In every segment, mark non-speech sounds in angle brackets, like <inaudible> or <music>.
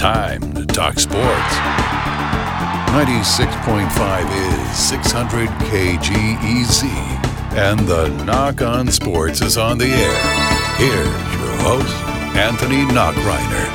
time to talk sports. 96.5 is 600 KGEZ, and the Nach On Sports is on the air. Here's your host, Anthony Nachreiner.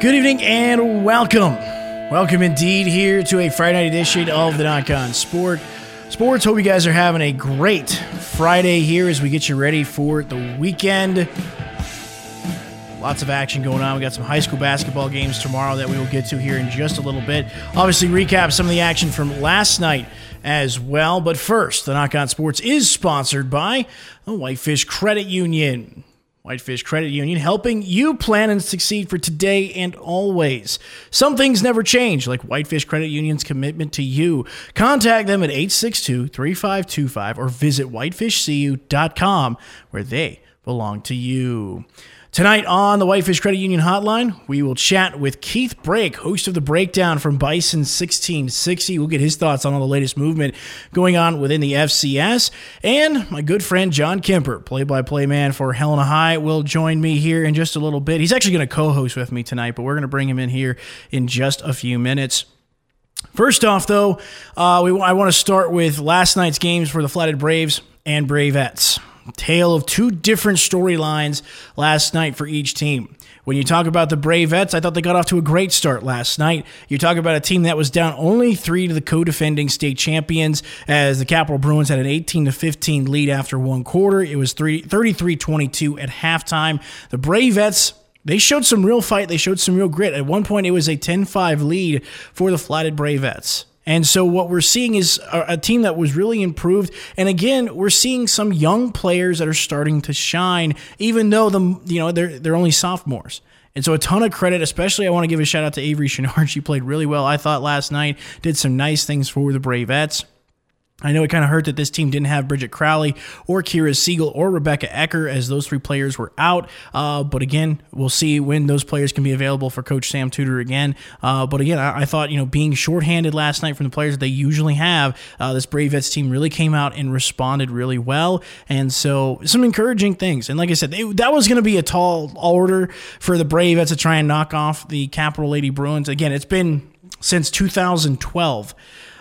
Good evening and welcome. Welcome indeed here to a Friday night edition of the Nach On Sport. Sports, hope you guys are having a great Friday here as we get you ready for the weekend. Lots of action going on. We got some high school basketball games tomorrow that we will get to here in just a little bit. Obviously, recap some of the action from last night as well. But first, the Nach On Sports is sponsored by the Whitefish Credit Union. Whitefish Credit Union, helping you plan and succeed for today and always. Some things never change, like Whitefish Credit Union's commitment to you. Contact them at 862 3525 or visit whitefishcu.com where they belong to you. Tonight on the Whitefish Credit Union Hotline, we will chat with Keith Brake, host of the Breakdown from Bison 1660. We'll get his thoughts on all the latest movement going on within the FCS. And my good friend John Kemper, play by play man for Helena High, will join me here in just a little bit. He's actually going to co host with me tonight, but we're going to bring him in here in just a few minutes. First off, though, uh, we, I want to start with last night's games for the Flathead Braves and Bravettes tale of two different storylines last night for each team. When you talk about the Bravettes, I thought they got off to a great start last night. You talk about a team that was down only three to the co-defending state champions, as the Capital Bruins had an 18 to 15 lead after one quarter. It was 33-22 at halftime. The Bravettes they showed some real fight. They showed some real grit. At one point, it was a 10 5 lead for the Flathead Bravettes. And so what we're seeing is a, team that was really improved. And again, we're seeing some young players that are starting to shine, even though the you know they're they're only sophomores. And so a ton of credit, especially I want to give a shout out to Avery Chenard. <laughs> She played really well, I thought last night. Did some nice things for the Bravettes. I know it kind of hurt that this team didn't have Bridget Crowley or Kira Siegel or Rebecca Ecker as those three players were out. Uh, but again, we'll see when those players can be available for Coach Sam Tudor again. Uh, but again, I, I, thought, you know, being shorthanded last night from the players that they usually have, uh, this Bravettes team really came out and responded really well. And so some encouraging things. And like I said, they, that was going to be a tall order for the Bravettes to try and knock off the Capital Lady Bruins. Again, it's been since 2012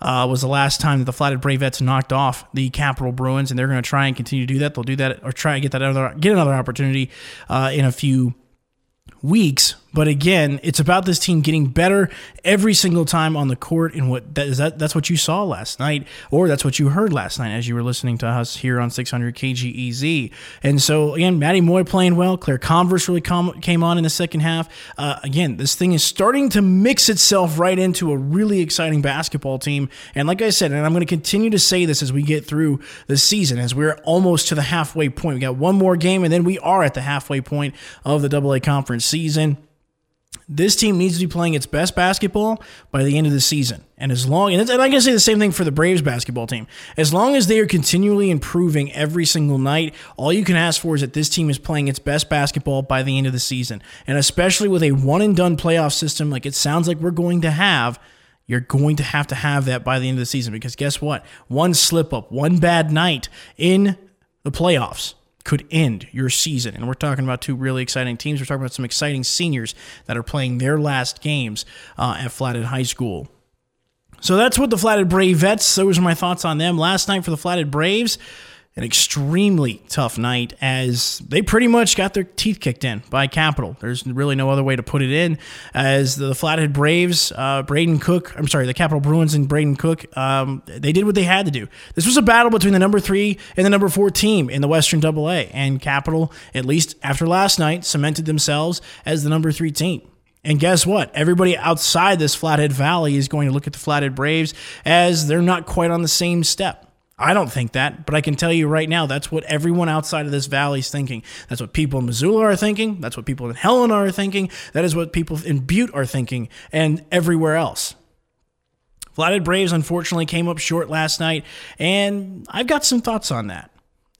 uh, was the last time that the Flathead Bravettes knocked off the Capital Bruins, and they're going to try and continue to do that. They'll do that or try and get that other get another opportunity uh, in a few weeks. But again, it's about this team getting better every single time on the court, and what that is that that's what you saw last night, or that's what you heard last night as you were listening to us here on 600 KGEZ. And so again, Maddie Moy playing well. Claire Converse really com- came on in the second half. Uh, again, this thing is starting to mix itself right into a really exciting basketball team. And like I said, and I'm going to continue to say this as we get through the season, as we're almost to the halfway point. We got one more game, and then we are at the halfway point of the AA conference season. This team needs to be playing its best basketball by the end of the season. And as long, and I'm going to say the same thing for the Braves basketball team. As long as they are continually improving every single night, all you can ask for is that this team is playing its best basketball by the end of the season. And especially with a one and done playoff system like it sounds like we're going to have, you're going to have to have that by the end of the season because guess what? One slip up, one bad night in the playoffs could end your season. And we're talking about two really exciting teams. We're talking about some exciting seniors that are playing their last games uh, at Flathead High School. So that's what the Flathead Bravettes. Those are my thoughts on them. Last night for the Flathead Braves an extremely tough night as they pretty much got their teeth kicked in by Capital. There's really no other way to put it in. As the Flathead Braves, uh, Braden Cook, I'm sorry, the Capital Bruins and Braden Cook, um, they did what they had to do. This was a battle between the number three and the number four team in the Western Double A, and Capital, at least after last night, cemented themselves as the number three team. And guess what? Everybody outside this Flathead Valley is going to look at the Flathead Braves as they're not quite on the same step. I don't think that, but I can tell you right now that's what everyone outside of this valley is thinking. That's what people in Missoula are thinking. That's what people in Helena are thinking. That is what people in Butte are thinking, and everywhere else. Flathead Braves unfortunately came up short last night, and I've got some thoughts on that.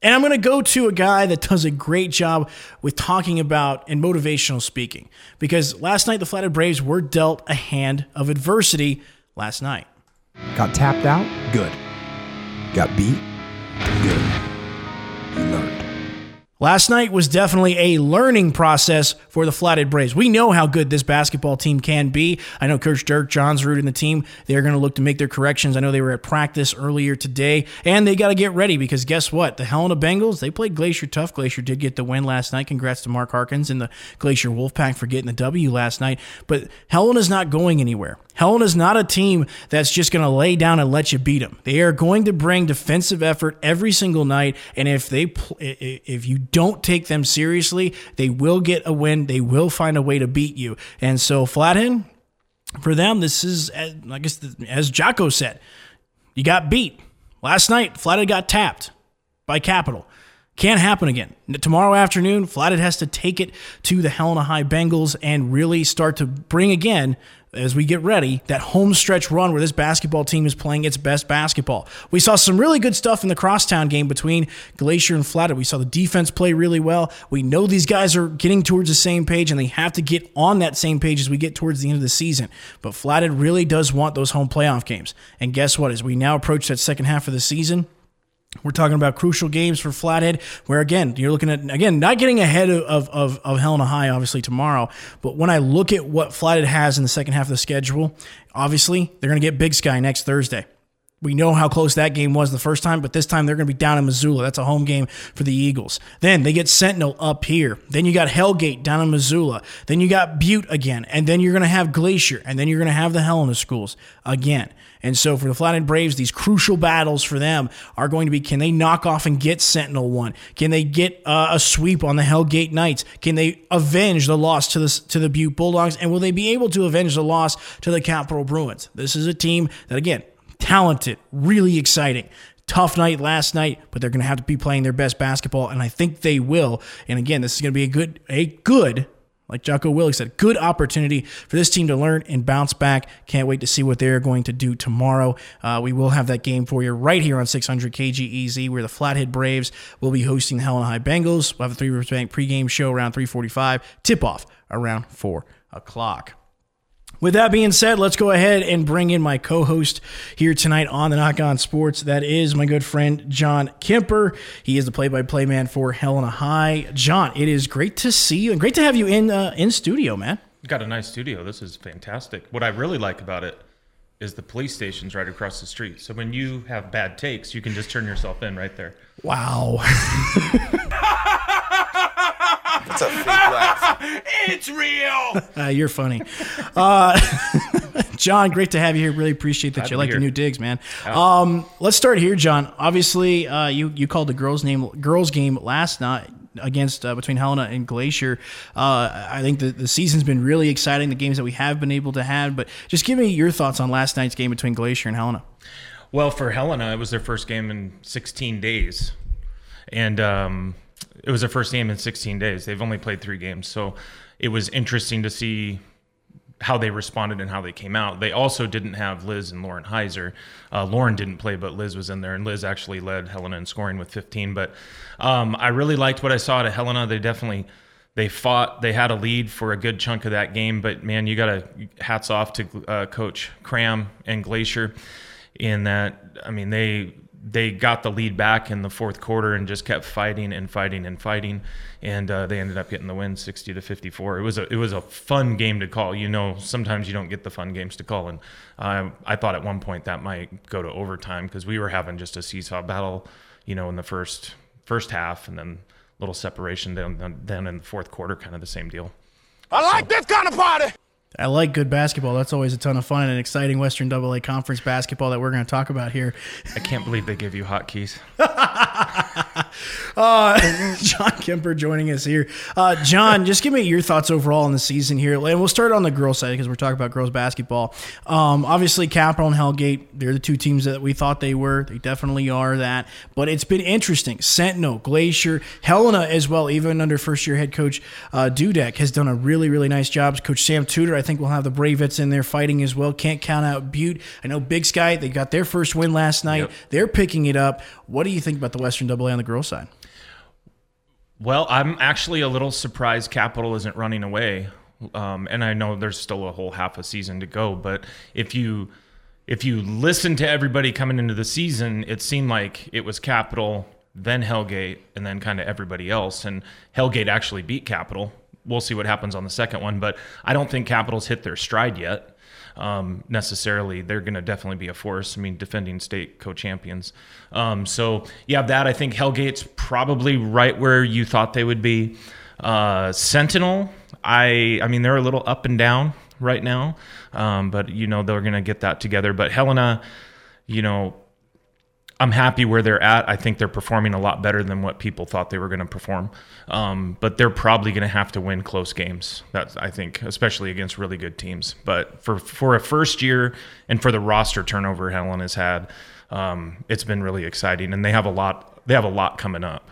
And I'm going to go to a guy that does a great job with talking about and motivational speaking, because last night the Flathead Braves were dealt a hand of adversity last night. Got tapped out? Good. Got beat? Good. You learned. Last night was definitely a learning process for the Flathead Braves. We know how good this basketball team can be. I know Coach Dirk Johnsrud and the team, they're going to look to make their corrections. I know they were at practice earlier today, and they got to get ready because guess what? The Helena Bengals, they played Glacier tough. Glacier did get the win last night. Congrats to Mark Harkins and the Glacier Wolfpack for getting the W last night. But Helena's not going anywhere. Helena's not a team that's just going to lay down and let you beat them. They are going to bring defensive effort every single night, and if they if you don't take them seriously, they will get a win. They will find a way to beat you. And so Flathead, for them, this is uh, I guess as Jocko said, you got beat last night. Flathead got tapped by Capital. Can't happen again. Tomorrow afternoon, Flathead has to take it to the Helena High Bengals and really start to bring again as we get ready, that home stretch run where this basketball team is playing its best basketball. We saw some really good stuff in the crosstown game between Glacier and Flathead. We saw the defense play really well. We know these guys are getting towards the same page and they have to get on that same page as we get towards the end of the season. But Flathead really does want those home playoff games. And guess what? As we now approach that second half of the season, we're talking about crucial games for Flathead, where again, you're looking at, again, not getting ahead of, of, of Helena High, obviously, tomorrow. But when I look at what Flathead has in the second half of the schedule, obviously, they're going to get Big Sky next Thursday. We know how close that game was the first time, but this time they're going to be down in Missoula. That's a home game for the Eagles. Then they get Sentinel up here. Then you got Hellgate down in Missoula. Then you got Butte again. And then you're going to have Glacier. And then you're going to have the Helena schools again. And so for the Flathead Braves, these crucial battles for them are going to be can they knock off and get Sentinel one? Can they get uh, a sweep on the Hellgate Knights? Can they avenge the loss to the, to the Butte Bulldogs? And will they be able to avenge the loss to the Capital Bruins? This is a team that, again, talented, really exciting. Tough night last night, but they're going to have to be playing their best basketball, and I think they will. And again, this is going to be a good, a good, like Jocko Willink said, good opportunity for this team to learn and bounce back. Can't wait to see what they're going to do tomorrow. Uh, we will have that game for you right here on 600 KGEZ, where the Flathead Braves will be hosting the Helena High Bengals. We'll have a Three Rivers Bank pregame show around 3:45, tip off around four o'clock. With that being said, let's go ahead and bring in my co host here tonight on the Nach On Sports. That is my good friend, John Kemper. He is the play by play man for Helena High. John, it is great to see you and great to have you in, uh, in studio, man. Got a nice studio. This is fantastic. What I really like about it is the police station's right across the street. So when you have bad takes, you can just turn yourself in right there. Wow. <laughs> It's a fake laugh. It's real. <laughs> Uh, you're funny. Uh, <laughs> John, great to have you here. Really appreciate that Glad you like be the new digs, man. Um, let's start here, John. Obviously, uh, you you called the girls name girls game last night against uh, between Helena and Glacier. Uh, I think the, the season's been really exciting. The games that we have been able to have, but just give me your thoughts on last night's game between Glacier and Helena. Well, for Helena, it was their first game in 16 days. And um, it was their first game in 16 days. They've only played three games. So it was interesting to see how they responded and how they came out. They also didn't have Liz and Lauren Heiser. Uh, Lauren didn't play, but Liz was in there, and Liz actually led Helena in scoring with 15. But um, I really liked what I saw at Helena. They definitely they fought. They had a lead for a good chunk of that game. But man, you got to hats off to uh, Coach Cram and Glacier in that. I mean, they they got the lead back in the fourth quarter and just kept fighting and fighting and fighting, and uh, they ended up getting the win, sixty to fifty four. It was a it was a fun game to call. You know, sometimes you don't get the fun games to call, and uh, I thought at one point that might go to overtime because we were having just a seesaw battle, you know, in the first first half, and then little separation then then in the fourth quarter, kind of the same deal. I like this kind of party. I like good basketball. That's always a ton of fun and exciting Western Double A Conference basketball that we're going to talk about here. I can't believe they give you hotkeys. <laughs> <laughs> Uh, <laughs> John Kemper joining us here. Uh, John, just give me your thoughts overall on the season here. And we'll start on the girls' side because we're talking about girls' basketball. Um, obviously, Capital and Hellgate, they're the two teams that we thought they were. They definitely are that. But it's been interesting. Sentinel, Glacier, Helena as well, even under first year head coach uh, Dudek, has done a really, really nice job. Coach Sam Tudor, I think, will have the Bravettes in there fighting as well. Can't count out Butte. I know Big Sky, they got their first win last night. Yep. They're picking it up. What do you think about the Western Double A on the girls' side? Well, I'm actually a little surprised Capital isn't running away, um, and I know there's still a whole half a season to go. But if you if you listen to everybody coming into the season, it seemed like it was Capital then Hellgate, and then kind of everybody else. And Hellgate actually beat Capital. We'll see what happens on the second one, but I don't think Capital's hit their stride yet. Um, necessarily, they're going to definitely be a force. I mean, defending state co-champions. Um, so you have that. I think Hellgate's probably right where you thought they would be. Uh, Sentinel, I, I mean, they're a little up and down right now, um, but you know they're going to get that together. But Helena, you know, I'm happy where they're at. I think they're performing a lot better than what people thought they were going to perform. Um, but they're probably going to have to win close games. That's I think, especially against really good teams. But for for a first year and for the roster turnover Helen has had, um, it's been really exciting, and they have a lot. They have a lot coming up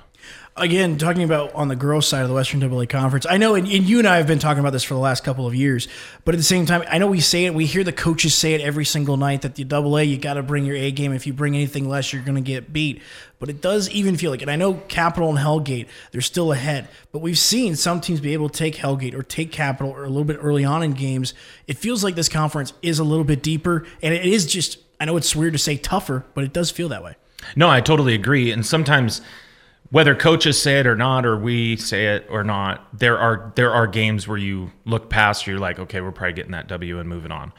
again, talking about on the girls' side of the Western AA Conference, I know, and, and, you and I have been talking about this for the last couple of years, but at the same time, I know we say it, we hear the coaches say it every single night that the AA, you got to bring your A game. If you bring anything less, you're going to get beat. But it does even feel like, and I know Capital and Hellgate, they're still ahead, but we've seen some teams be able to take Hellgate or take Capital or a little bit early on in games. It feels like this conference is a little bit deeper, and it is just, I know it's weird to say tougher, but it does feel that way. No, I totally agree. And sometimes whether coaches say it or not, or we say it or not, there are there are games where you look past, you're like, okay, we're probably getting that W and moving on.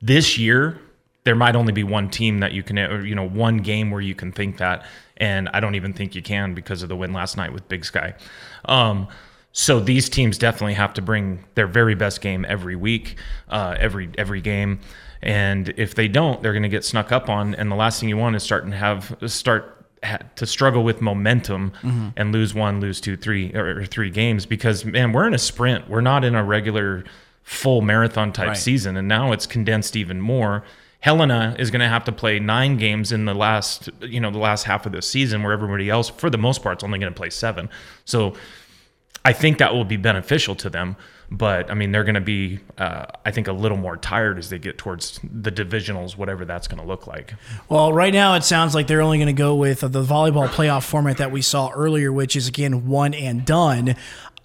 This year, there might only be one team that you can, or, you know, one game where you can think that, and I don't even think you can because of the win last night with Big Sky. Um, so these teams definitely have to bring their very best game every week, uh, every every game, and if they don't, they're going to get snuck up on. And the last thing you want is starting to have start to struggle with momentum mm-hmm. and lose one, lose two, three, or, three games because man, we're in a sprint. We're not in a regular full marathon type right. season, and now it's condensed even more. Helena is going to have to play nine games in the last, you know, the last half of the season, where everybody else, for the most part, is only going to play seven. So, I think that will be beneficial to them. But I mean, they're going to be, uh, I think, a little more tired as they get towards the divisionals, whatever that's going to look like. Well, right now it sounds like they're only going to go with the volleyball playoff format that we saw earlier, which is again one and done.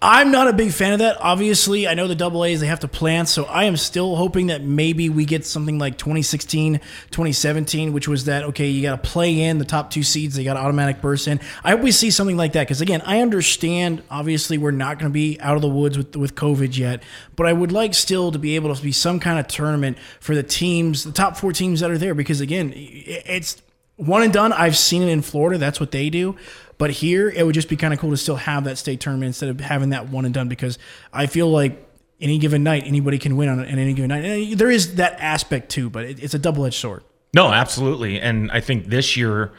I'm not a big fan of that. Obviously, I know the double A's they have to plan, so I am still hoping that maybe we get something like 2016, 2017, which was that okay, you got to play in the top two seeds, they got automatic burst in. I hope we see something like that because again, I understand. Obviously, we're not going to be out of the woods with with COVID yet, but I would like still to be able to be some kind of tournament for the teams, the top four teams that are there, because again, it's one and done. I've seen it in Florida. That's what they do. But here, it would just be kind of cool to still have that state tournament instead of having that one and done because I feel like any given night, anybody can win on it, and any given night. And there is that aspect too, but it, it's a double edged sword. No, absolutely. And I think this year,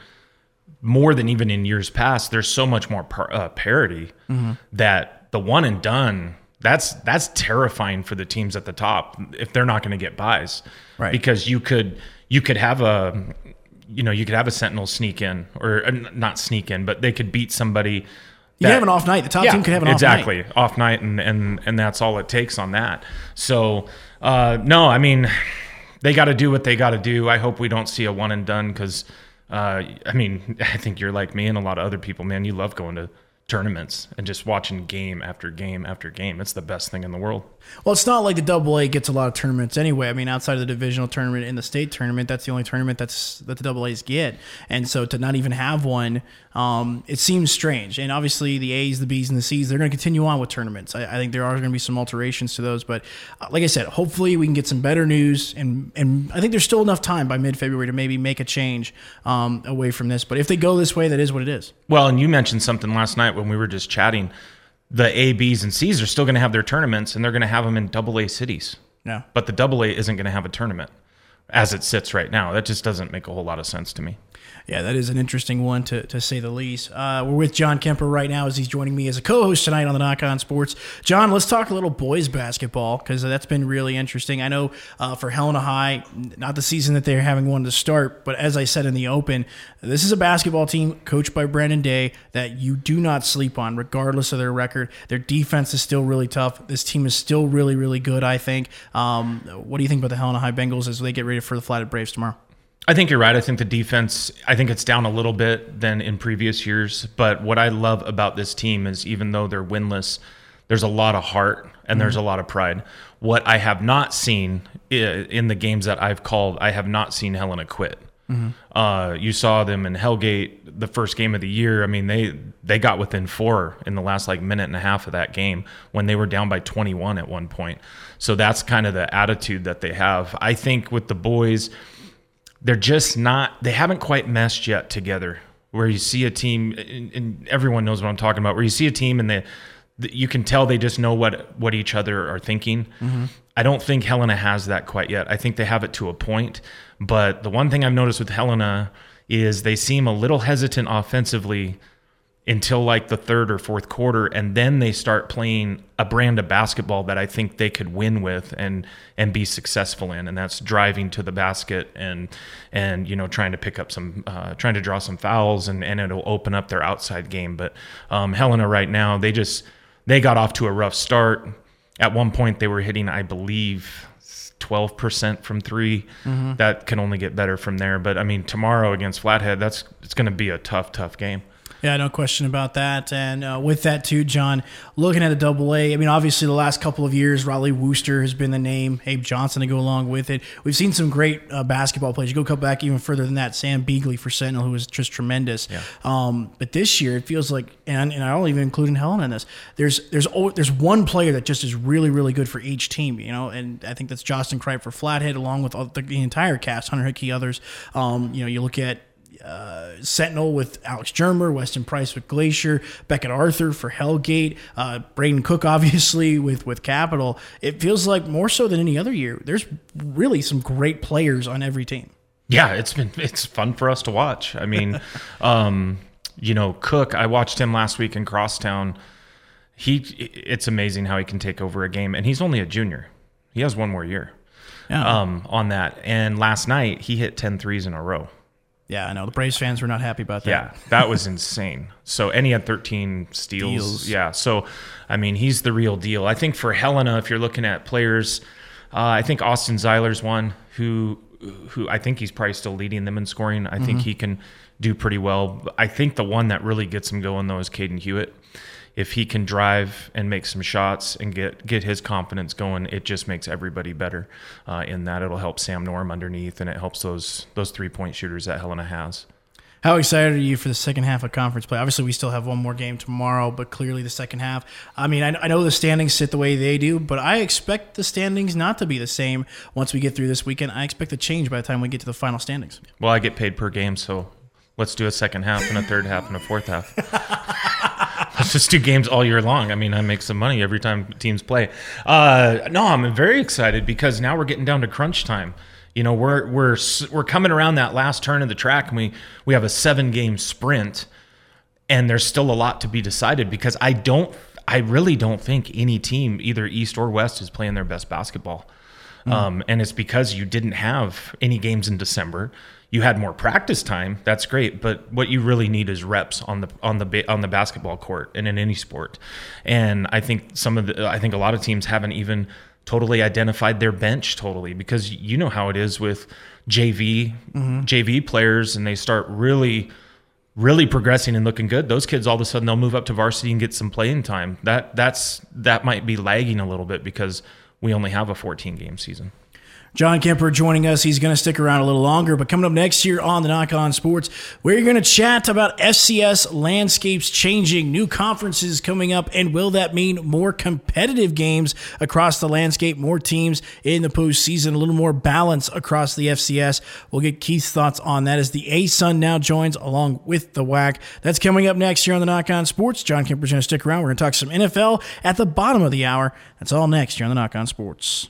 more than even in years past, there's so much more par- uh, parity mm-hmm. that the one and done that's that's terrifying for the teams at the top if they're not going to get buys, right? Because you could you could have a you know, you could have a Sentinel sneak in, or uh, not sneak in, but they could beat somebody. That, you have an off night. The top yeah, team could have an exactly. off night. Exactly. Off night, and and and that's all it takes on that. So, uh, no, I mean, they got to do what they got to do. I hope we don't see a one and done because, uh, I mean, <laughs> I think you're like me and a lot of other people, man. You love going to tournaments and just watching game after game after game. It's the best thing in the world. Well, it's not like the Double A gets a lot of tournaments anyway. I mean, outside of the divisional tournament and the state tournament, that's the only tournament that's that the Double A's get. And so to not even have one, um, it seems strange. And obviously, the A's, the B's, and the C's, they're going to continue on with tournaments. I, I think there are going to be some alterations to those. But uh, like I said, hopefully we can get some better news. And and I think there's still enough time by mid February to maybe make a change um, away from this. But if they go this way, that is what it is. Well, and you mentioned something last night when we were just chatting the A, Bs, and Cs are still going to have their tournaments, and they're going to have them in double A cities. Yeah. But the double A isn't going to have a tournament as it sits right now. That just doesn't make a whole lot of sense to me. Yeah, that is an interesting one to, to say the least. Uh, we're with John Kemper right now as he's joining me as a co-host tonight on the Nach On Sports. John, let's talk a little boys basketball because that's been really interesting. I know uh, for Helena High, not the season that they're having one to start, but as I said in the open, this is a basketball team coached by Brandon Day that you do not sleep on, regardless of their record. Their defense is still really tough. This team is still really, really good. I think. Um, what do you think about the Helena High Bengals as they get ready for the Flathead Braves tomorrow? I think you're right. I think the defense, I think it's down a little bit than in previous years. But what I love about this team is even though they're winless, there's a lot of heart and there's a lot of pride. What I have not seen in the games that I've called, I have not seen Helena quit. Uh, you saw them in Hellgate the first game of the year. I mean, they they got within four in the last like minute and a half of that game when they were down by 21 at one point. So that's kind of the attitude that they have. I think with the boys, they're just not. They haven't quite meshed yet together. Where you see a team, and and everyone knows what I'm talking about. Where you see a team and they, you can tell they just know what what each other are thinking. Mm-hmm. I don't think Helena has that quite yet. I think they have it to a point, but the one thing I've noticed with Helena is they seem a little hesitant offensively until like the third or fourth quarter and then they start playing a brand of basketball that I think they could win with and and be successful in and that's driving to the basket and and you know trying to pick up some uh, trying to draw some fouls and and it'll open up their outside game. But um, Helena right now they just they got off to a rough start. At one point they were hitting I believe 12% from 3 that can only get better from there. But I mean tomorrow against Flathead that's it's going to be a tough tough game Yeah, no question about that. And uh, with that too, John, looking at the double A, I mean, obviously the last couple of years, Raleigh Wooster has been the name, Abe Johnson to go along with it. We've seen some great uh, basketball players. You go come back even further than that, Sam Beagley for Sentinel, who was just tremendous. Yeah. Um, but this year, it feels like, and, and I don't even include in Helen in this. There's there's there's one player that just is really really good for each team, you know, and I think that's Justin Kripe for Flathead, along with all the, the entire cast, Hunter Hickey, others. Um, you know, you look at Sentinel with Alex Germer, Weston Price with Glacier, Beckett Arthur for Hellgate, uh, Braden Cook <laughs> obviously with with Capital. It feels like more so than any other year. There's really some great players on every team. Yeah, it's been it's fun for us to watch. I mean, <laughs> um, you know, Cook. I watched him last week in Crosstown. He, it's amazing how he can take over a game, and he's only a junior. He has one more year Yeah, um, on that. And last night he hit 10 threes in a row. Yeah, I know the Braves fans were not happy about that. Yeah, that was insane. So, and he had 13 steals. Steals. Yeah. So, I mean, he's the real deal. I think for Helena, if you're looking at players, uh, I think Austin Zeiler's one who, who I think he's probably still leading them in scoring. I think he can do pretty well. I think the one that really gets him going though is Caden Hewitt. If he can drive and make some shots and get get his confidence going, it just makes everybody better. Uh, in that, it'll help Sam Norm underneath, and it helps those those three point shooters that Helena has. How excited are you for the second half of conference play? Obviously, we still have one more game tomorrow, but clearly the second half. I mean, I, I know the standings sit the way they do, but I expect the standings not to be the same once we get through this weekend. I expect a change by the time we get to the final standings. Well, I get paid per game, so let's do a second half and a third half and a fourth half. <laughs> <laughs> just do games all year long. I mean, I make some money every time teams play. Uh, no, I'm very excited because now we're getting down to crunch time. You know, we're we're we're coming around that last turn of the track, and we we have a seven game sprint, and there's still a lot to be decided because I don't, I really don't think any team, either East or West, is playing their best basketball. Um, and it's because you didn't have any games in December. You had more practice time. That's great, but what you really need is reps on the on the ba- on the basketball court and in any sport. And I think some of the I think a lot of teams haven't even totally identified their bench totally because you know how it is with JV JV players and they start really really progressing and looking good, those kids all of a sudden they'll move up to varsity and get some playing time. That that's that might be lagging a little bit because we only have a 14 game season. John Kemper joining us. He's going to stick around a little longer, but coming up next year on the Nach On Sports, we're going to chat about FCS landscapes changing, new conferences coming up, and will that mean more competitive games across the landscape, more teams in the postseason, a little more balance across the FCS? We'll get Keith's thoughts on that as the ASUN now joins along with the WAC. That's coming up next year on the Nach On Sports. John Kemper's going to stick around. We're going to talk some NFL at the bottom of the hour. That's all next year on the Nach On Sports.